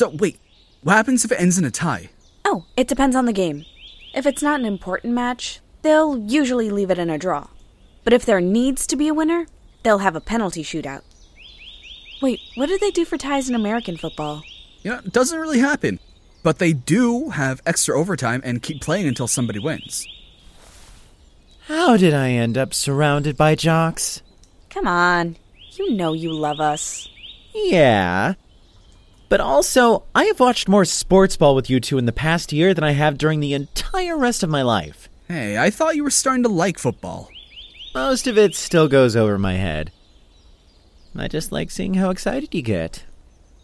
So, wait, what happens if it ends in a tie? Oh, it depends on the game. If it's not an important match, they'll usually leave it in a draw. But if there needs to be a winner, they'll have a penalty shootout. Wait, what do they do for ties in American football? You know, it doesn't really happen. But they do have extra overtime and keep playing until somebody wins. How did I end up surrounded by jocks? Come on. You know you love us. Yeah. But also, I have watched more sports ball with you two in the past year than I have during the entire rest of my life. Hey, I thought you were starting to like football. Most of it still goes over my head. I just like seeing how excited you get.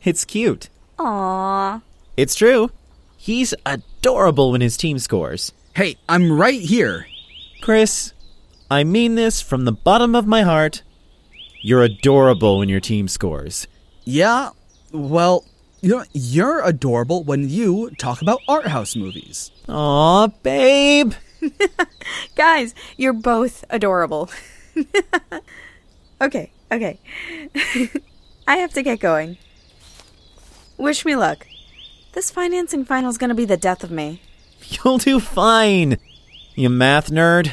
It's cute. Aww. It's true. He's adorable when his team scores. Hey, I'm right here. Chris, I mean this from the bottom of my heart. You're adorable when your team scores. Yeah, well, you know, you're adorable when you talk about art house movies. Aw, babe. Guys, you're both adorable. okay, okay. I have to get going. Wish me luck. This financing final's gonna be the death of me. You'll do fine. You math nerd.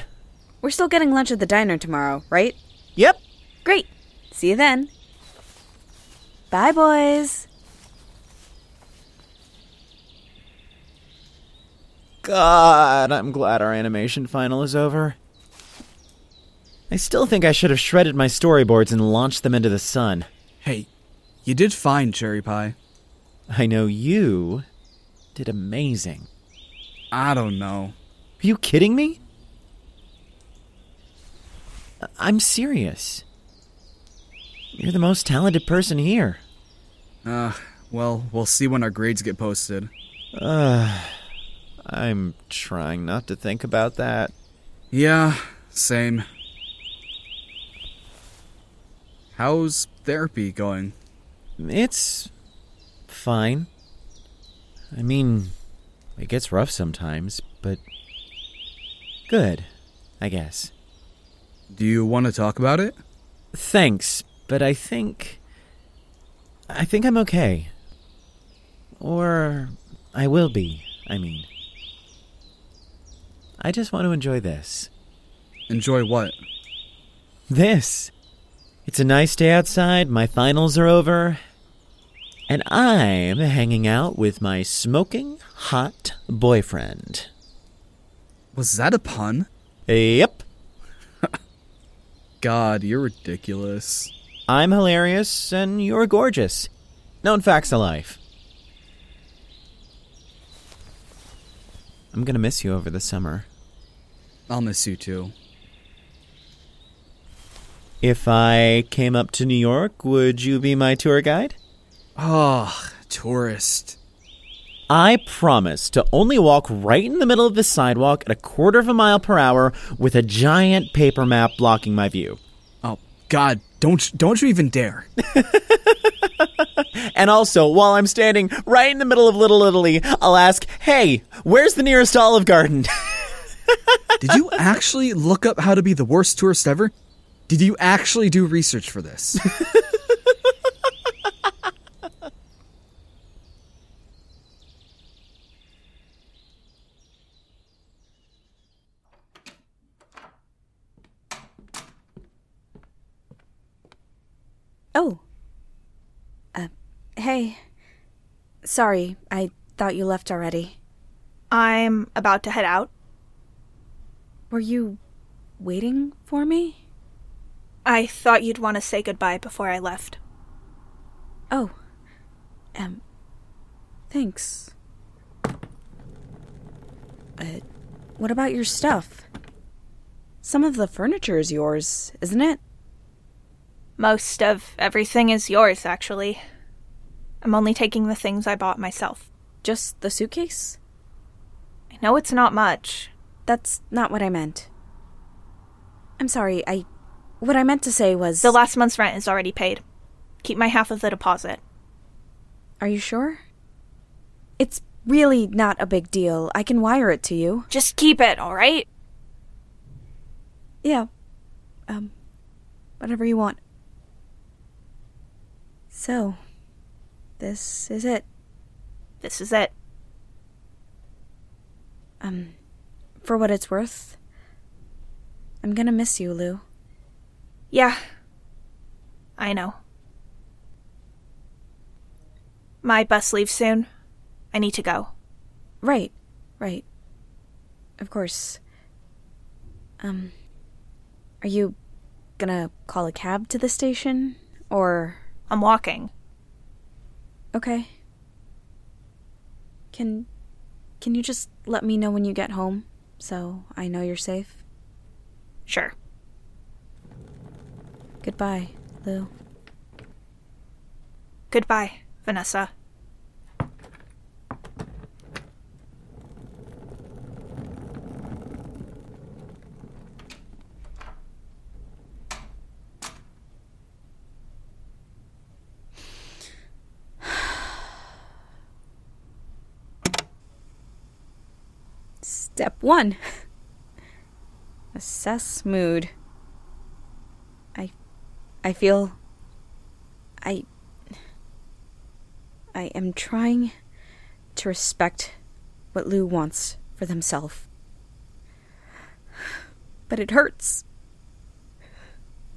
We're still getting lunch at the diner tomorrow, right? Yep. Great. See you then. Bye, boys. God, I'm glad our animation final is over. I still think I should have shredded my storyboards and launched them into the sun. Hey, you did fine, Cherry Pie. I know you did amazing. I don't know. Are you kidding me? I'm serious. You're the most talented person here. Uh, well, we'll see when our grades get posted. Uh, I'm trying not to think about that. Yeah, same. How's therapy going? It's fine. I mean, it gets rough sometimes, but good, I guess. Do you want to talk about it? Thanks, but I think. I think I'm okay. Or I will be, I mean. I just want to enjoy this. Enjoy what? This. It's a nice day outside, my finals are over, and I'm hanging out with my smoking hot boyfriend. Was that a pun? Yep. God, you're ridiculous. I'm hilarious and you're gorgeous. Known facts of life. I'm gonna miss you over the summer. I'll miss you too. If I came up to New York, would you be my tour guide? Oh, tourist. I promise to only walk right in the middle of the sidewalk at a quarter of a mile per hour with a giant paper map blocking my view. Oh, God, don't don't you even dare. And also, while I'm standing right in the middle of Little Italy, I'll ask, hey, where's the nearest Olive Garden? Did you actually look up how to be the worst tourist ever? Did you actually do research for this? Oh. Uh, hey. Sorry, I thought you left already. I'm about to head out. Were you waiting for me? I thought you'd want to say goodbye before I left. Oh. Um. Thanks. Uh, what about your stuff? Some of the furniture is yours, isn't it? Most of everything is yours, actually. I'm only taking the things I bought myself. Just the suitcase? I know it's not much. That's not what I meant. I'm sorry, I. What I meant to say was. The last month's rent is already paid. Keep my half of the deposit. Are you sure? It's really not a big deal. I can wire it to you. Just keep it, alright? Yeah. Um. Whatever you want. So. This is it. This is it. Um, for what it's worth, I'm gonna miss you, Lou. Yeah. I know. My bus leaves soon. I need to go. Right, right. Of course. Um, are you gonna call a cab to the station? Or. I'm walking. Okay. Can. Can you just let me know when you get home so I know you're safe? Sure. Goodbye, Lou. Goodbye, Vanessa. Step one Assess mood. I. I feel. I. I am trying to respect what Lou wants for themselves. But it hurts.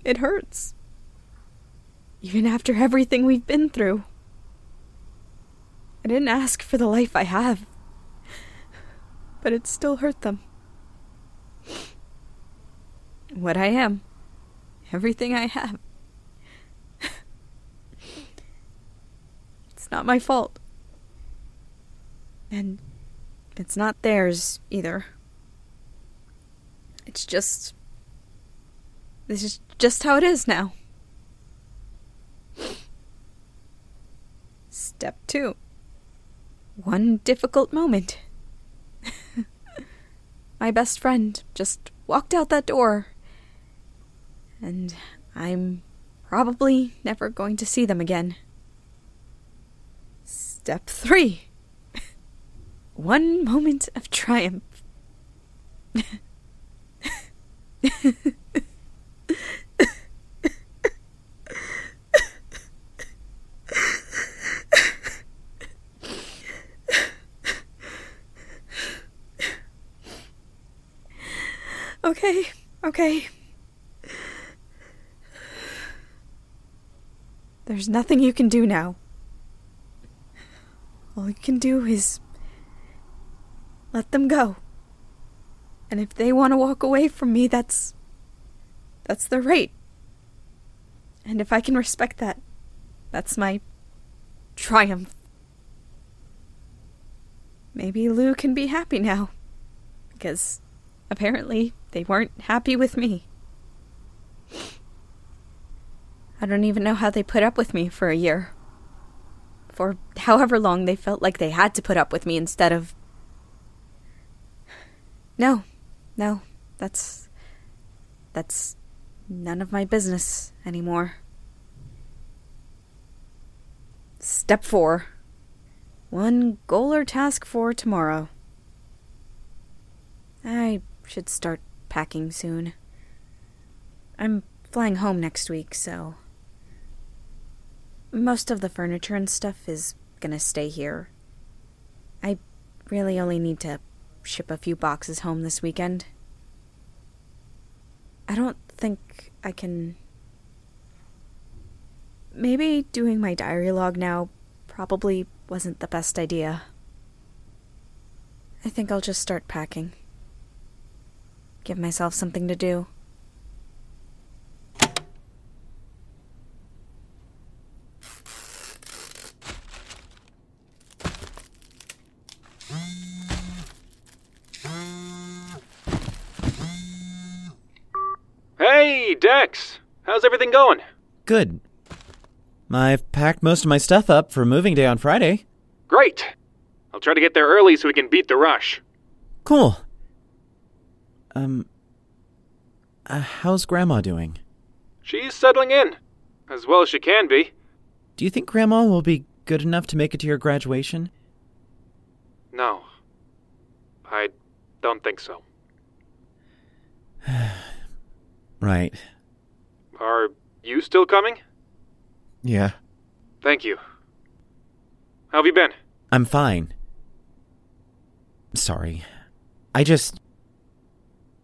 It hurts. Even after everything we've been through. I didn't ask for the life I have but it still hurt them. What I am. Everything I have. it's not my fault. And it's not theirs either. It's just. This is just how it is now. Step two. One difficult moment my best friend just walked out that door. And I'm probably never going to see them again. Step three one moment of triumph. Okay, okay. There's nothing you can do now. All you can do is let them go. And if they want to walk away from me, that's that's their right. And if I can respect that, that's my triumph. Maybe Lou can be happy now. Because apparently they weren't happy with me. I don't even know how they put up with me for a year. For however long they felt like they had to put up with me instead of. No, no, that's. That's none of my business anymore. Step 4 One goal or task for tomorrow. I should start packing soon. I'm flying home next week, so. Most of the furniture and stuff is gonna stay here. I really only need to ship a few boxes home this weekend. I don't think I can. Maybe doing my diary log now probably wasn't the best idea. I think I'll just start packing. Give myself something to do. Hey, Dex! How's everything going? Good. I've packed most of my stuff up for moving day on Friday. Great! I'll try to get there early so we can beat the rush. Cool. Um, uh, how's Grandma doing? She's settling in, as well as she can be. Do you think Grandma will be good enough to make it to your graduation? No. I don't think so. right. Are you still coming? Yeah. Thank you. How have you been? I'm fine. Sorry. I just.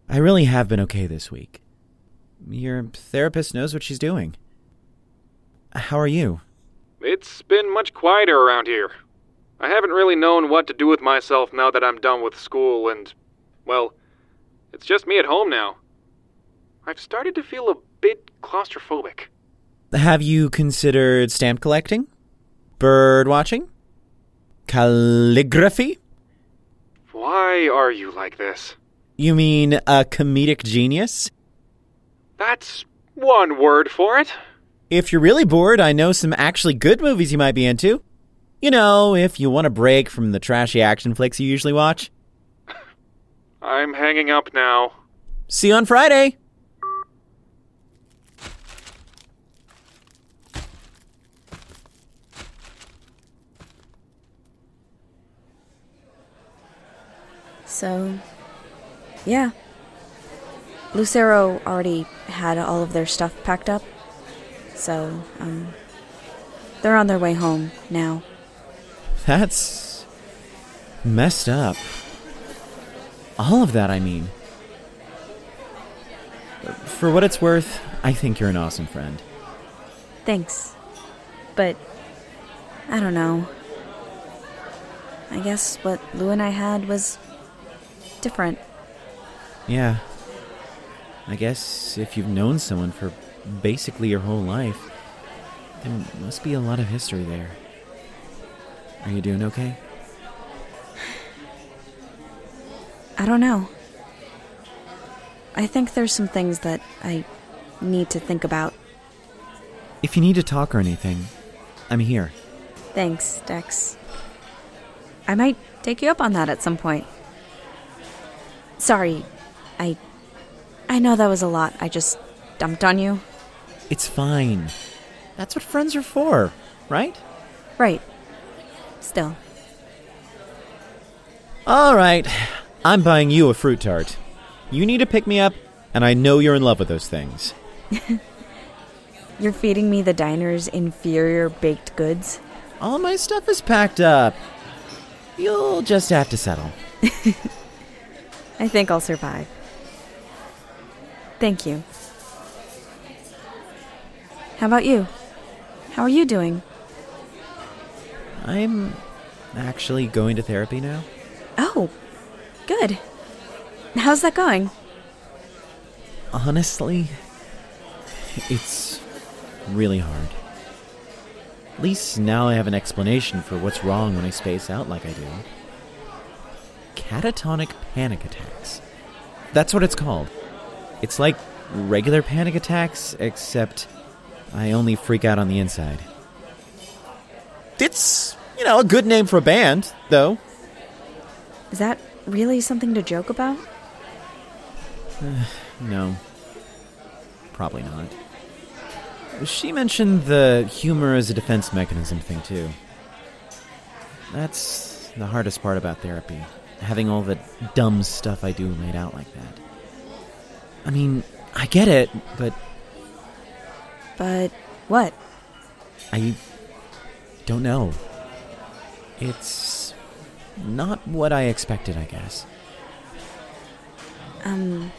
I really have been okay this week. Your therapist knows what she's doing. How are you? It's been much quieter around here. I haven't really known what to do with myself now that I'm done with school, and, well, it's just me at home now. I've started to feel a bit claustrophobic. Have you considered stamp collecting? Bird watching? Calligraphy? Why are you like this? You mean a comedic genius? That's one word for it. If you're really bored, I know some actually good movies you might be into. You know, if you want a break from the trashy action flicks you usually watch. I'm hanging up now. See you on Friday! So, yeah. Lucero already had all of their stuff packed up. So, um, they're on their way home now. That's. messed up. All of that, I mean. For what it's worth, I think you're an awesome friend. Thanks. But, I don't know. I guess what Lou and I had was different. Yeah. I guess if you've known someone for basically your whole life, there must be a lot of history there. Are you doing okay? I don't know. I think there's some things that I need to think about. If you need to talk or anything, I'm here. Thanks, Dex. I might take you up on that at some point. Sorry, I. I know that was a lot. I just dumped on you. It's fine. That's what friends are for, right? Right. Still. All right. I'm buying you a fruit tart. You need to pick me up, and I know you're in love with those things. You're feeding me the diner's inferior baked goods? All my stuff is packed up. You'll just have to settle. I think I'll survive. Thank you. How about you? How are you doing? I'm actually going to therapy now. Oh, good. How's that going? Honestly, it's really hard. At least now I have an explanation for what's wrong when I space out like I do. Catatonic panic attacks. That's what it's called. It's like regular panic attacks, except I only freak out on the inside. It's, you know, a good name for a band, though. Is that really something to joke about? No. Probably not. She mentioned the humor as a defense mechanism thing, too. That's the hardest part about therapy. Having all the dumb stuff I do laid out like that. I mean, I get it, but But what? I don't know. It's not what I expected, I guess. Um.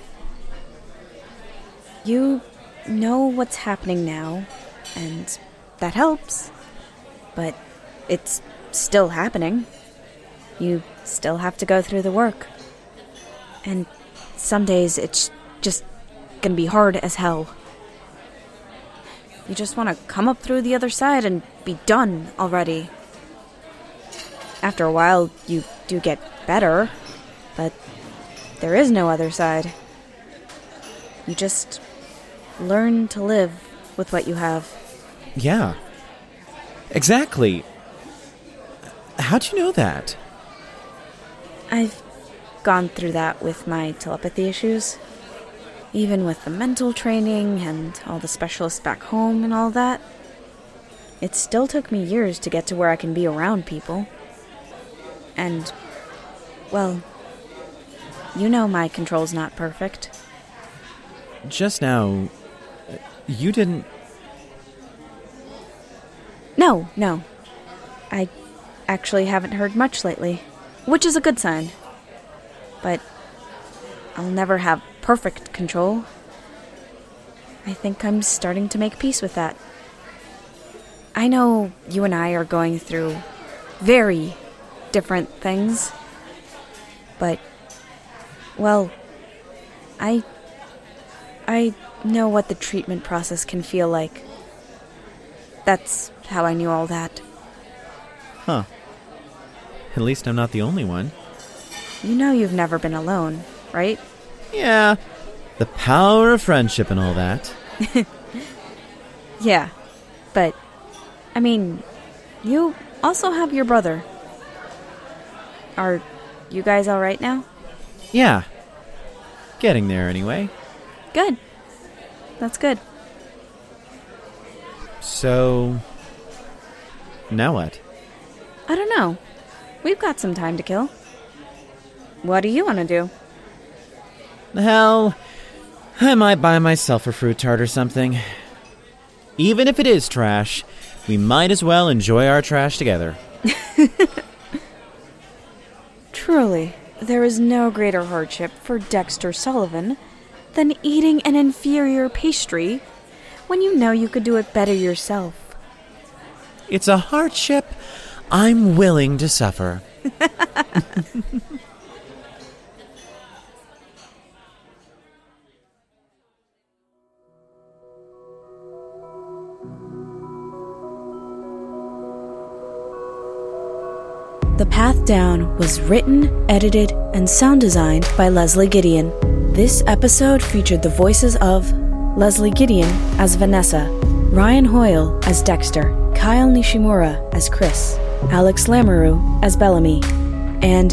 You know what's happening now, and that helps. But it's still happening. You still have to go through the work. And some days it's just gonna be hard as hell. You just want to come up through the other side and be done already. After a while, you do get better, but there is no other side. You just learn to live with what you have. Yeah. Exactly. How'd you know that? I've gone through that with my telepathy issues. Even with the mental training and all the specialists back home and all that. It still took me years to get to where I can be around people. And, well, you know my control's not perfect. Just now, you didn't. No, no. I actually haven't heard much lately, which is a good sign. But I'll never have perfect control. I think I'm starting to make peace with that. I know you and I are going through very different things, but, well, I. I know what the treatment process can feel like. That's how I knew all that. Huh. At least I'm not the only one. You know you've never been alone, right? Yeah. The power of friendship and all that. Yeah, but, I mean, you also have your brother. Are you guys alright now? Yeah. Getting there anyway. Good. That's good. So. Now what? I don't know. We've got some time to kill. What do you want to do? Hell, I might buy myself a fruit tart or something. Even if it is trash, we might as well enjoy our trash together. Truly, there is no greater hardship for Dexter Sullivan than eating an inferior pastry when you know you could do it better yourself. It's a hardship I'm willing to suffer. The Path Down was written, edited, and sound designed by Leslie Gideon. This episode featured the voices of Leslie Gideon as Vanessa, Ryan Hoyle as Dexter, Kyle Nishimura as Chris, Alex Lamoureux as Bellamy, and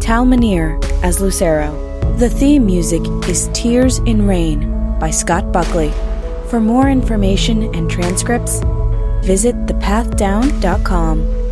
Tal Minear as Lucero. The theme music is Tears in Rain by Scott Buckley. For more information and transcripts, visit thepathdown.com.